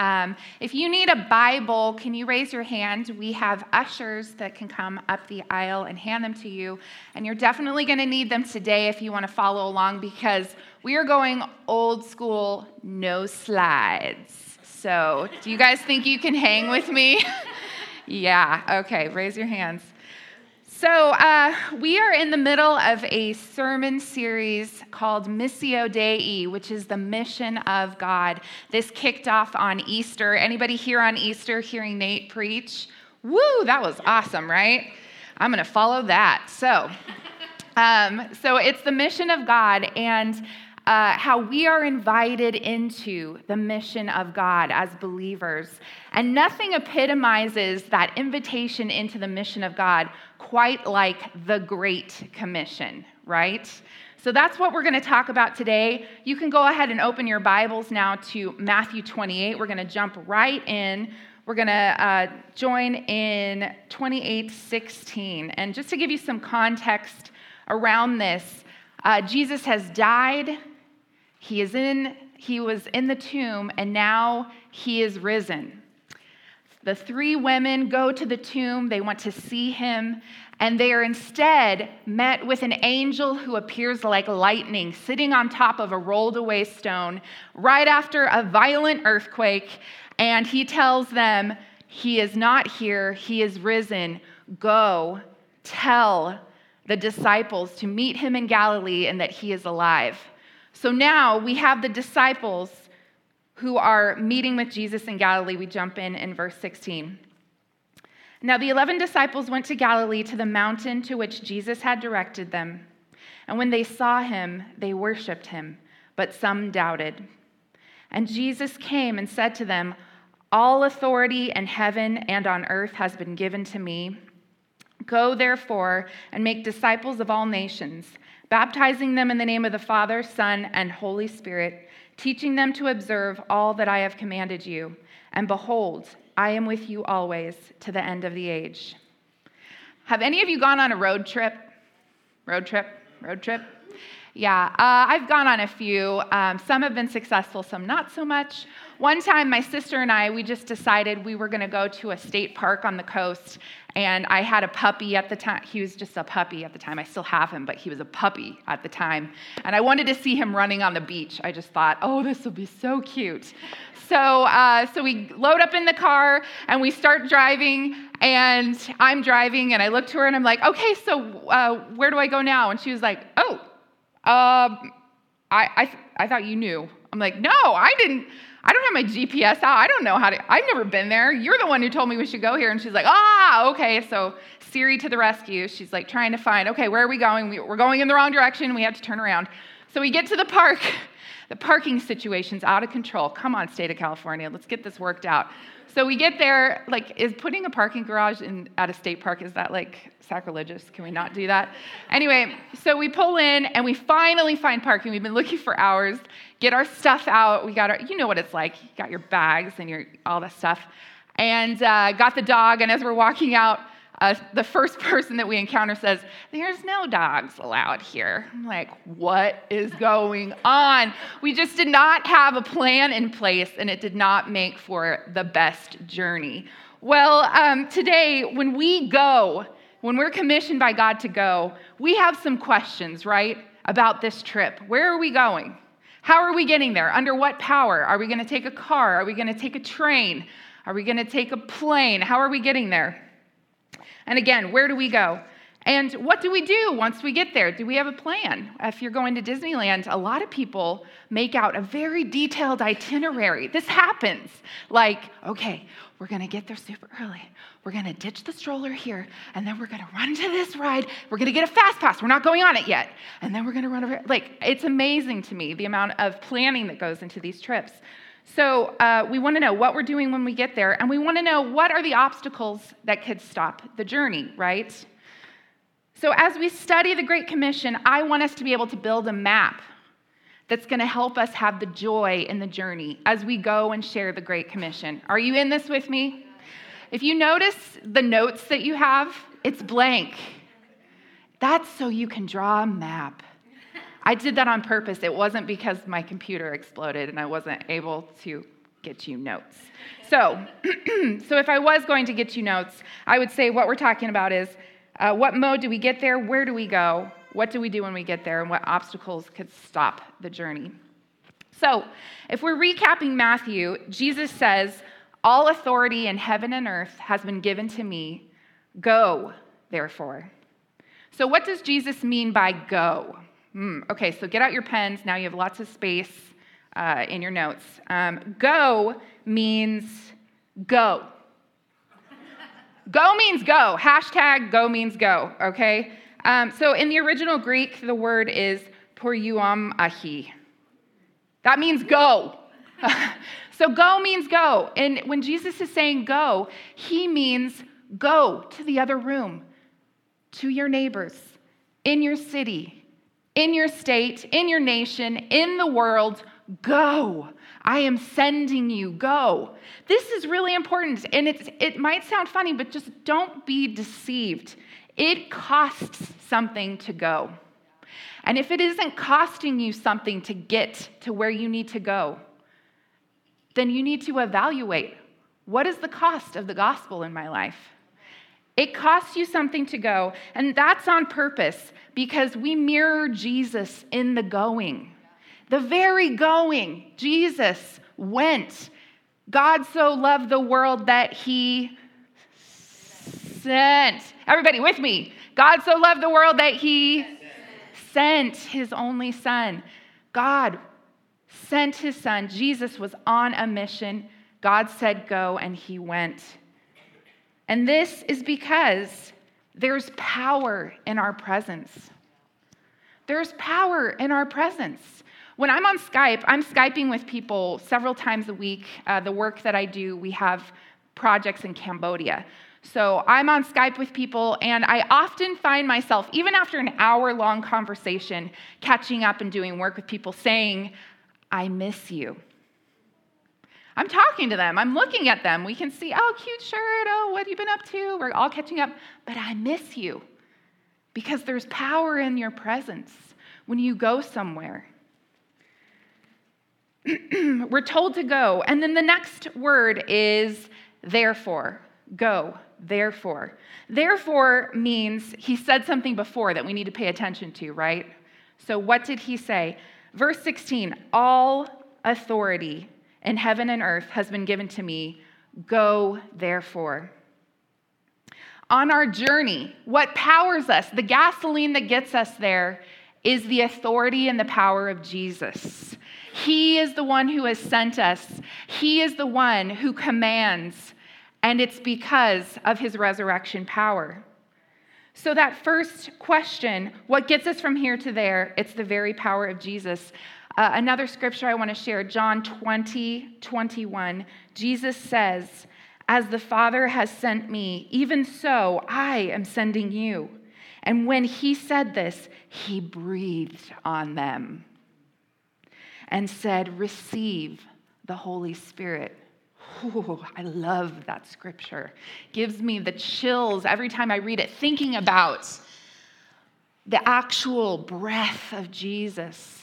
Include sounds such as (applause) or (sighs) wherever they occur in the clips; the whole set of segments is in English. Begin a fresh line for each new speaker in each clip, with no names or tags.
Um, if you need a Bible, can you raise your hand? We have ushers that can come up the aisle and hand them to you. And you're definitely going to need them today if you want to follow along because we are going old school, no slides. So, do you guys think you can hang with me? (laughs) yeah, okay, raise your hands. So, uh, we are in the middle of a sermon series called Missio Dei, which is the mission of God. This kicked off on Easter. Anybody here on Easter hearing Nate preach? Woo, that was awesome, right? I'm going to follow that. So, um, so it's the mission of God, and uh, how we are invited into the mission of God as believers. And nothing epitomizes that invitation into the mission of God quite like the Great Commission, right? So that's what we're going to talk about today. You can go ahead and open your Bibles now to Matthew 28. We're going to jump right in. We're going to uh, join in 28 16. And just to give you some context around this, uh, Jesus has died he is in he was in the tomb and now he is risen. The three women go to the tomb, they want to see him, and they are instead met with an angel who appears like lightning sitting on top of a rolled away stone right after a violent earthquake, and he tells them, He is not here, he is risen. Go tell the disciples to meet him in Galilee and that he is alive. So now we have the disciples who are meeting with Jesus in Galilee. We jump in in verse 16. Now the 11 disciples went to Galilee to the mountain to which Jesus had directed them. And when they saw him, they worshiped him, but some doubted. And Jesus came and said to them, All authority in heaven and on earth has been given to me. Go therefore and make disciples of all nations baptizing them in the name of the Father, Son, and Holy Spirit, teaching them to observe all that I have commanded you. And behold, I am with you always to the end of the age. Have any of you gone on a road trip? Road trip? Road trip? Yeah, uh, I've gone on a few. Um, some have been successful, some not so much. One time, my sister and I, we just decided we were going to go to a state park on the coast. And I had a puppy at the time. He was just a puppy at the time. I still have him, but he was a puppy at the time. And I wanted to see him running on the beach. I just thought, oh, this will be so cute. So, uh, so we load up in the car and we start driving. And I'm driving, and I look to her and I'm like, okay, so uh, where do I go now? And she was like, oh, um, I, I, I thought you knew. I'm like, no, I didn't. I don't have my GPS out. I don't know how to, I've never been there. You're the one who told me we should go here. And she's like, ah, okay. So Siri to the rescue. She's like trying to find, okay, where are we going? We're going in the wrong direction. We have to turn around. So we get to the park. (laughs) The parking situation's out of control. Come on, state of California. Let's get this worked out. So we get there, like, is putting a parking garage in, at a state park, is that like sacrilegious? Can we not do that? Anyway, so we pull in and we finally find parking. We've been looking for hours, get our stuff out. We got our, you know what it's like. You got your bags and your, all that stuff. And uh, got the dog, and as we're walking out, uh, the first (laughs) person that we encounter says, There's no dogs allowed here. I'm like, What is going on? We just did not have a plan in place, and it did not make for the best journey. Well, um, today, when we go, when we're commissioned by God to go, we have some questions, right, about this trip. Where are we going? How are we getting there? Under what power? Are we going to take a car? Are we going to take a train? Are we going to take a plane? How are we getting there? And again, where do we go? And what do we do once we get there? Do we have a plan? If you're going to Disneyland, a lot of people make out a very detailed itinerary. This happens. Like, okay, we're going to get there super early. We're going to ditch the stroller here, and then we're going to run to this ride. We're going to get a fast pass. We're not going on it yet. And then we're going to run over. Like, it's amazing to me the amount of planning that goes into these trips. So uh, we want to know what we're doing when we get there, and we want to know what are the obstacles that could stop the journey, right? So as we study the Great Commission, I want us to be able to build a map that's going to help us have the joy in the journey as we go and share the Great Commission. Are you in this with me? If you notice the notes that you have, it's blank. That's so you can draw a map. I did that on purpose. It wasn't because my computer exploded and I wasn't able to get you notes. So, (clears throat) so if I was going to get you notes, I would say what we're talking about is uh, what mode do we get there? Where do we go? What do we do when we get there? And what obstacles could stop the journey? So, if we're recapping Matthew, Jesus says, All authority in heaven and earth has been given to me. Go, therefore. So, what does Jesus mean by go? Hmm, okay, so get out your pens. Now you have lots of space uh, in your notes. Um, go means go. go means go. Hashtag go means go, okay? Um, so in the original Greek, the word is poreuomai. That means go. (laughs) so go means go. And when Jesus is saying go, he means go to the other room, to your neighbors, in your city, in your state, in your nation, in the world. Go. I am sending you. Go. This is really important. And it's, it might sound funny, but just don't be deceived. It costs something to go. And if it isn't costing you something to get to where you need to go, then you need to evaluate what is the cost of the gospel in my life? It costs you something to go, and that's on purpose because we mirror Jesus in the going. The very going, Jesus went. God so loved the world that he sent. Everybody with me. God so loved the world that he sent his only son. God sent his son. Jesus was on a mission. God said, Go, and he went. And this is because there's power in our presence. There's power in our presence. When I'm on Skype, I'm Skyping with people several times a week. Uh, the work that I do, we have projects in Cambodia. So I'm on Skype with people, and I often find myself, even after an hour long conversation, catching up and doing work with people saying, I miss you. I'm talking to them, I'm looking at them. We can see, oh, cute shirt, oh, what have you been up to? We're all catching up, but I miss you because there's power in your presence when you go somewhere. (clears throat) We're told to go, and then the next word is therefore. Go, therefore. Therefore means he said something before that we need to pay attention to, right? So, what did he say? Verse 16 All authority in heaven and earth has been given to me. Go, therefore. On our journey, what powers us, the gasoline that gets us there, is the authority and the power of Jesus. He is the one who has sent us, He is the one who commands and it's because of his resurrection power. So, that first question, what gets us from here to there? It's the very power of Jesus. Uh, another scripture I want to share, John 20, 21. Jesus says, As the Father has sent me, even so I am sending you. And when he said this, he breathed on them and said, Receive the Holy Spirit. Ooh, I love that scripture. Gives me the chills every time I read it, thinking about the actual breath of Jesus,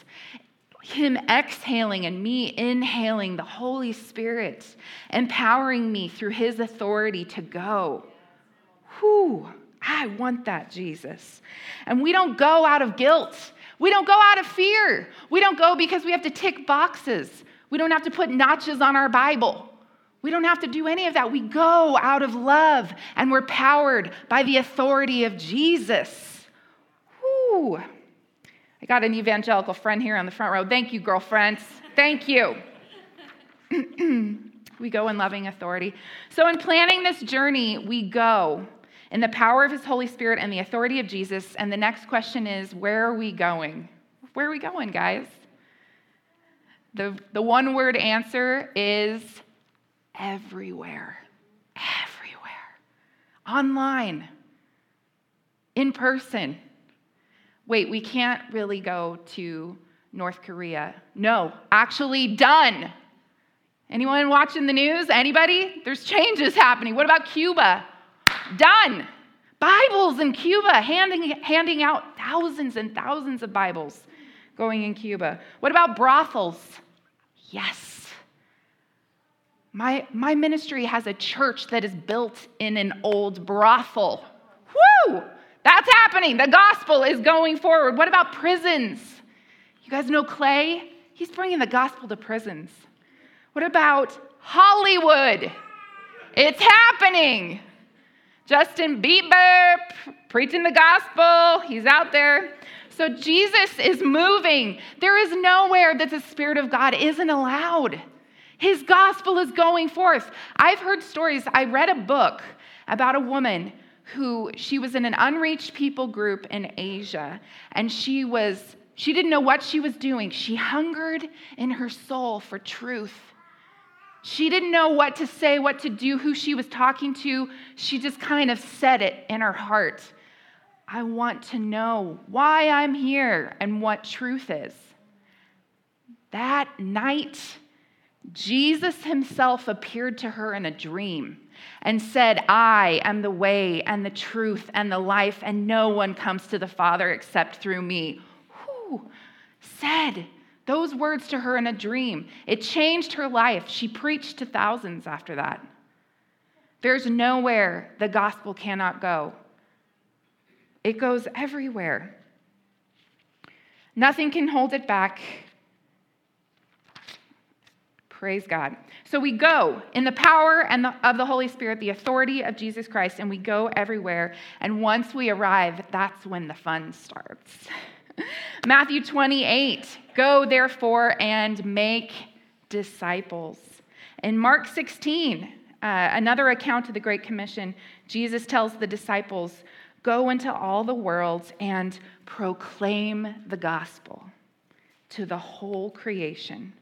Him exhaling and me inhaling the Holy Spirit, empowering me through His authority to go. Whew, I want that, Jesus. And we don't go out of guilt. We don't go out of fear. We don't go because we have to tick boxes. We don't have to put notches on our Bible. We don't have to do any of that. We go out of love and we're powered by the authority of Jesus. Whew. I got an evangelical friend here on the front row. Thank you, girlfriends. Thank you. (clears throat) we go in loving authority. So, in planning this journey, we go in the power of His Holy Spirit and the authority of Jesus. And the next question is where are we going? Where are we going, guys? The, the one word answer is everywhere. Everywhere. Online, in person. Wait, we can't really go to North Korea. No, actually done. Anyone watching the news? Anybody? There's changes happening. What about Cuba? Done. Bibles in Cuba, handing, handing out thousands and thousands of Bibles going in Cuba. What about brothels? Yes. My, my ministry has a church that is built in an old brothel. Woo! That's happening. The gospel is going forward. What about prisons? You guys know Clay? He's bringing the gospel to prisons. What about Hollywood? It's happening. Justin Bieber preaching the gospel. He's out there. So Jesus is moving. There is nowhere that the Spirit of God isn't allowed. His gospel is going forth. I've heard stories. I read a book about a woman who she was in an unreached people group in Asia and she was she didn't know what she was doing. She hungered in her soul for truth. She didn't know what to say, what to do, who she was talking to. She just kind of said it in her heart. I want to know why I'm here and what truth is. That night, Jesus himself appeared to her in a dream and said, I am the way and the truth and the life, and no one comes to the Father except through me. Who said those words to her in a dream? It changed her life. She preached to thousands after that. There's nowhere the gospel cannot go, it goes everywhere. Nothing can hold it back. Praise God. So we go in the power and the, of the Holy Spirit, the authority of Jesus Christ, and we go everywhere. And once we arrive, that's when the fun starts. (laughs) Matthew 28 Go therefore and make disciples. In Mark 16, uh, another account of the Great Commission, Jesus tells the disciples, Go into all the world and proclaim the gospel to the whole creation.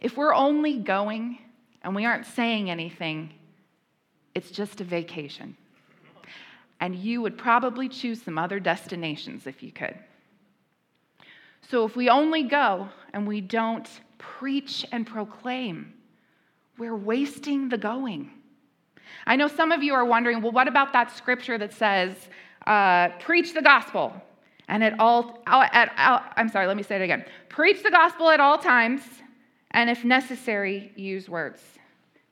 If we're only going and we aren't saying anything, it's just a vacation. And you would probably choose some other destinations if you could. So if we only go and we don't preach and proclaim, we're wasting the going. I know some of you are wondering well, what about that scripture that says, uh, preach the gospel? And at all, at, at, I'm sorry, let me say it again. Preach the gospel at all times and if necessary, use words.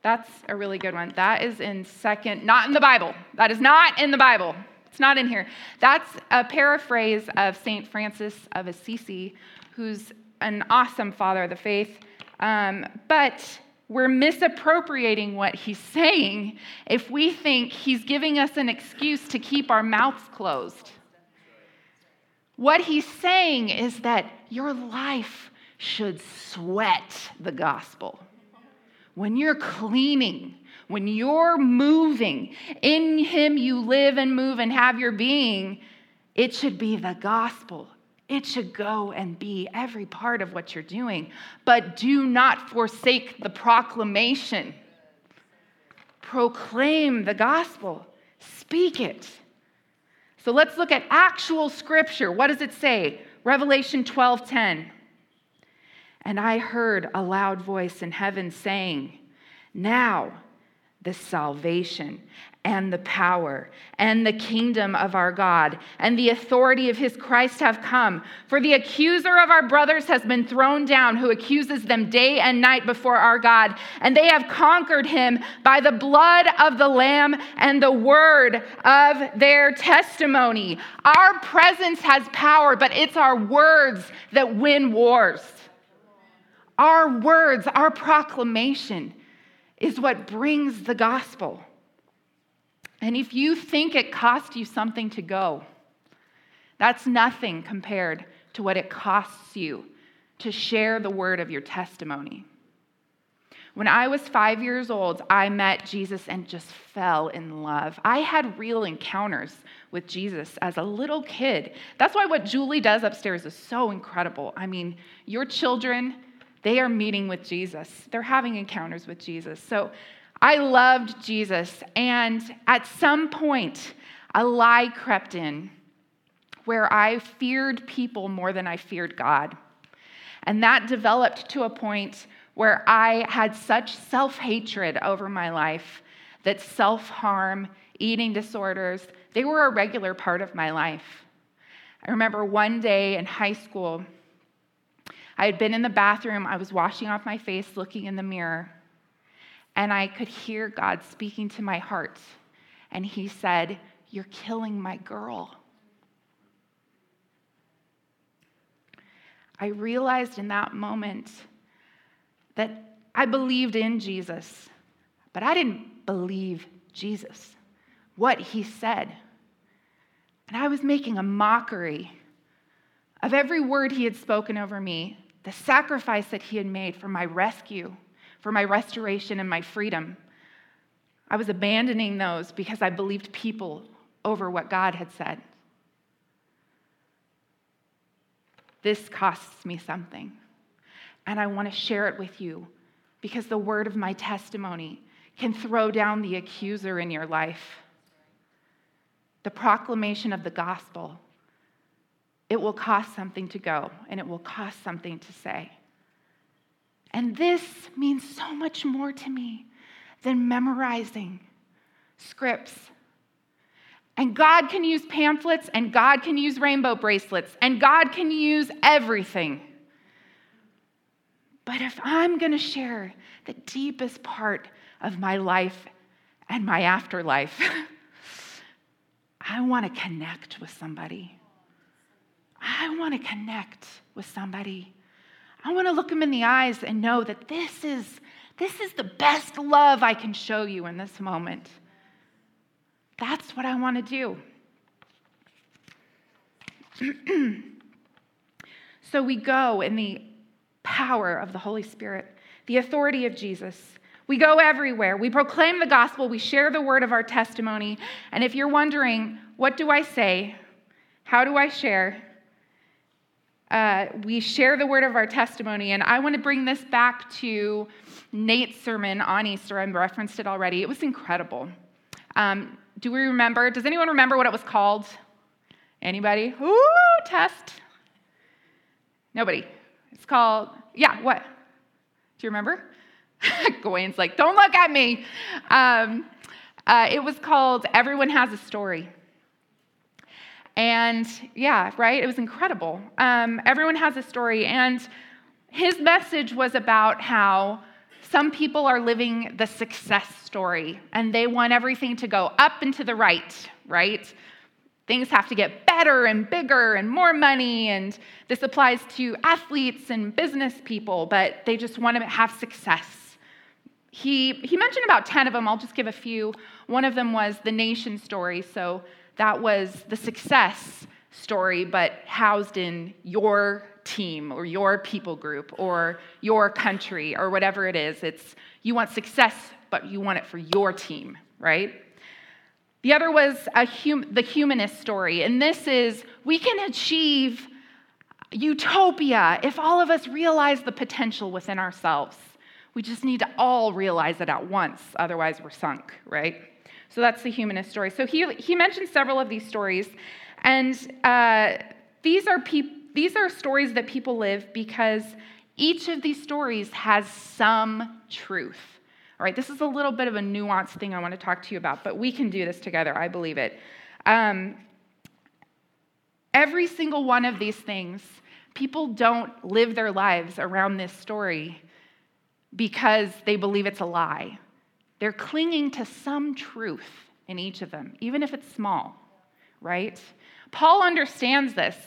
That's a really good one. That is in second, not in the Bible. That is not in the Bible. It's not in here. That's a paraphrase of St. Francis of Assisi, who's an awesome father of the faith. Um, but we're misappropriating what he's (laughs) saying if we think he's giving us an excuse to keep our mouths closed. What he's saying is that your life should sweat the gospel. When you're cleaning, when you're moving, in Him you live and move and have your being, it should be the gospel. It should go and be every part of what you're doing. But do not forsake the proclamation. Proclaim the gospel, speak it. So let's look at actual scripture. What does it say? Revelation 12 10. And I heard a loud voice in heaven saying, Now the salvation and the power and the kingdom of our God and the authority of his Christ have come. For the accuser of our brothers has been thrown down, who accuses them day and night before our God. And they have conquered him by the blood of the Lamb and the word of their testimony. Our presence has power, but it's our words that win wars. Our words, our proclamation is what brings the gospel. And if you think it cost you something to go, that's nothing compared to what it costs you to share the word of your testimony. When I was five years old, I met Jesus and just fell in love. I had real encounters with Jesus as a little kid. That's why what Julie does upstairs is so incredible. I mean, your children, they are meeting with Jesus, they're having encounters with Jesus. So I loved Jesus. And at some point, a lie crept in where I feared people more than I feared God. And that developed to a point where I had such self hatred over my life that self harm, eating disorders, they were a regular part of my life. I remember one day in high school, I had been in the bathroom, I was washing off my face, looking in the mirror, and I could hear God speaking to my heart. And He said, You're killing my girl. I realized in that moment that I believed in Jesus, but I didn't believe Jesus, what He said. And I was making a mockery of every word He had spoken over me, the sacrifice that He had made for my rescue for my restoration and my freedom. I was abandoning those because I believed people over what God had said. This costs me something, and I want to share it with you because the word of my testimony can throw down the accuser in your life. The proclamation of the gospel, it will cost something to go, and it will cost something to say. And this means so much more to me than memorizing scripts. And God can use pamphlets, and God can use rainbow bracelets, and God can use everything. But if I'm going to share the deepest part of my life and my afterlife, (laughs) I want to connect with somebody. I want to connect with somebody. I want to look them in the eyes and know that this is, this is the best love I can show you in this moment. That's what I want to do. (clears throat) so we go in the power of the Holy Spirit, the authority of Jesus. We go everywhere. We proclaim the gospel. We share the word of our testimony. And if you're wondering, what do I say? How do I share? Uh, we share the word of our testimony. And I want to bring this back to Nate's sermon on Easter. I referenced it already. It was incredible. Um, do we remember? Does anyone remember what it was called? Anybody? Ooh, test. Nobody. It's called, yeah, what? Do you remember? (laughs) Gawain's like, don't look at me. Um, uh, it was called Everyone Has a Story. And yeah, right? It was incredible. Um, everyone has a story. And his message was about how some people are living the success story and they want everything to go up and to the right, right? Things have to get better and bigger and more money. And this applies to athletes and business people, but they just want to have success. He, he mentioned about 10 of them. I'll just give a few. One of them was the nation story. So that was the success story, but housed in your team or your people group or your country or whatever it is. It's you want success, but you want it for your team, right? The other was hum- the humanist story, and this is we can achieve utopia if all of us realize the potential within ourselves. We just need to all realize it at once, otherwise, we're sunk, right? So that's the humanist story. So he, he mentioned several of these stories, and uh, these, are peop- these are stories that people live because each of these stories has some truth. All right, this is a little bit of a nuanced thing I want to talk to you about, but we can do this together. I believe it. Um, every single one of these things, people don't live their lives around this story because they believe it's a lie. They're clinging to some truth in each of them, even if it's small, right? Paul understands this.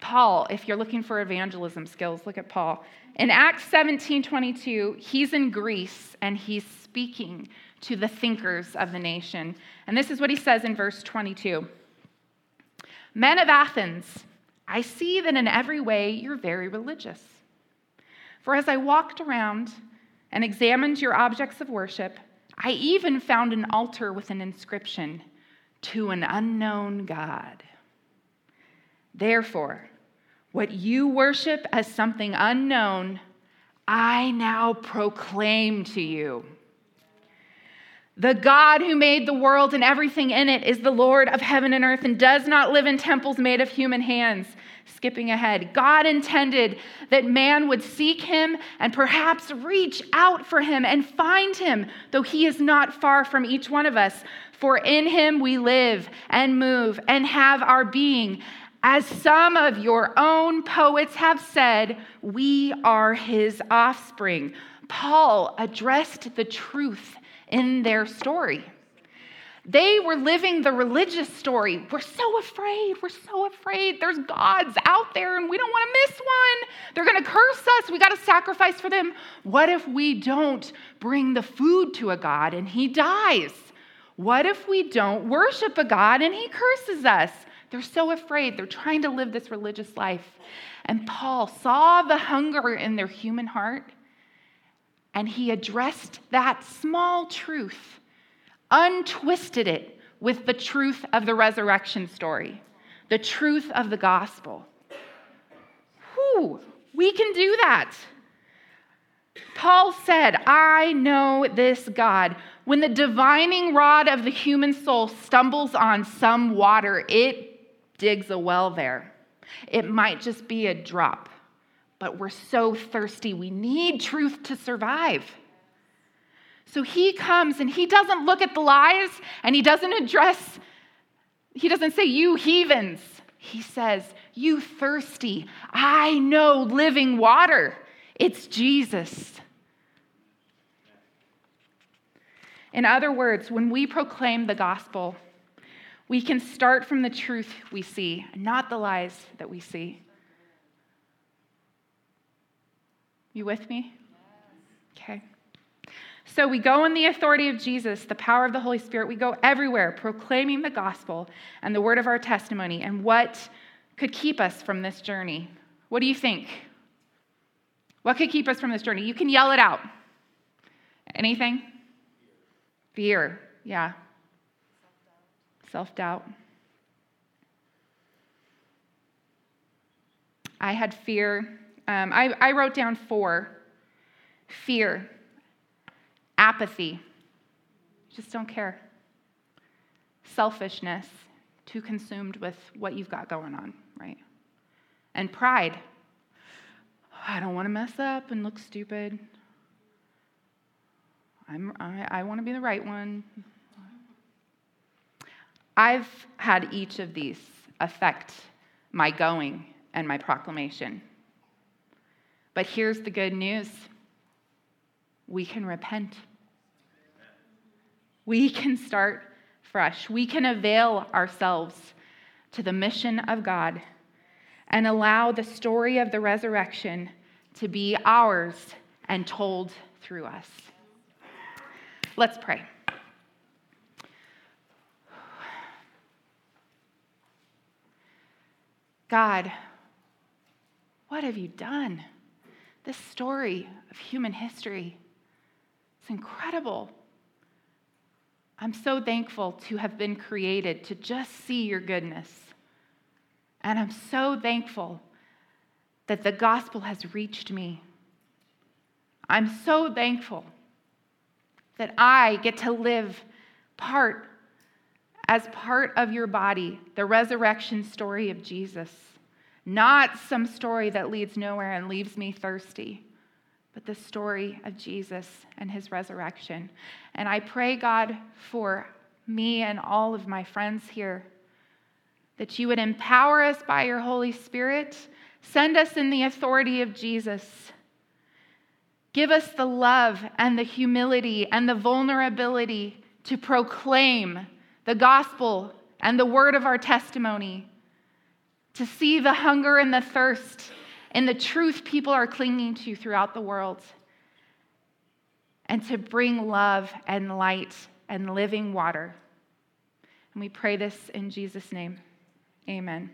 Paul, if you're looking for evangelism skills, look at Paul. In Acts 17 22, he's in Greece and he's speaking to the thinkers of the nation. And this is what he says in verse 22 Men of Athens, I see that in every way you're very religious. For as I walked around and examined your objects of worship, I even found an altar with an inscription to an unknown God. Therefore, what you worship as something unknown, I now proclaim to you. The God who made the world and everything in it is the Lord of heaven and earth and does not live in temples made of human hands skipping ahead. God intended that man would seek him and perhaps reach out for him and find him, though he is not far from each one of us. For in him we live and move and have our being. As some of your own poets have said, we are his offspring. Paul addressed the truth in their story. They were living the religious story. We're so afraid. We're so afraid. There's gods out there and we don't want to miss one. They're going to curse us. We got to sacrifice for them. What if we don't bring the food to a God and he dies? What if we don't worship a God and he curses us? They're so afraid. They're trying to live this religious life. And Paul saw the hunger in their human heart and he addressed that small truth untwisted it with the truth of the resurrection story, the truth of the gospel. Whew, we can do that. Paul said, I know this God. When the divining rod of the human soul stumbles on some water, it digs a well there. It might just be a drop, but we're so thirsty. We need truth to survive. So he comes and he doesn't look at the lies and he doesn't address, he doesn't say, You heathens. He says, You thirsty. I know living water. It's Jesus. In other words, when we proclaim the gospel, we can start from the truth we see, not the lies that we see. You with me? Okay. So we go in the authority of Jesus, the power of the Holy Spirit. We go everywhere proclaiming the gospel and the word of our testimony. And what could keep us from this journey? What do you think? What could keep us from this journey? You can yell it out. Anything? Fear. Yeah. Self doubt. I had fear. Um, I, I wrote down four fear apathy, just don't care. Selfishness, too consumed with what you've got going on, right? And pride. (sighs) I don't want to mess up and look stupid. I'm, I, I want to be the right one. I've had each of these affect my going and my proclamation. But here's the good news we can repent. We can start fresh. We can avail ourselves to the mission of God and allow the story of the resurrection to be ours and told through us. Let's pray. God, what have you done? This story of human history it's incredible. I'm so thankful to have been created to just see your goodness. And I'm so thankful that the gospel has reached me. I'm so thankful that I get to live part as part of your body, the resurrection story of Jesus, not some story that leads nowhere and leaves me thirsty but the story of Jesus and his resurrection. And I pray, God, for me and all of my friends here, that you would empower us by your Holy Spirit, send us in the authority of Jesus. Give us the love and the humility and the vulnerability to proclaim the gospel and the word of our testimony, to see the hunger and the thirst and the truth people are clinging to throughout the world, and to bring love and light and living water. And we pray this in Jesus' name. Amen.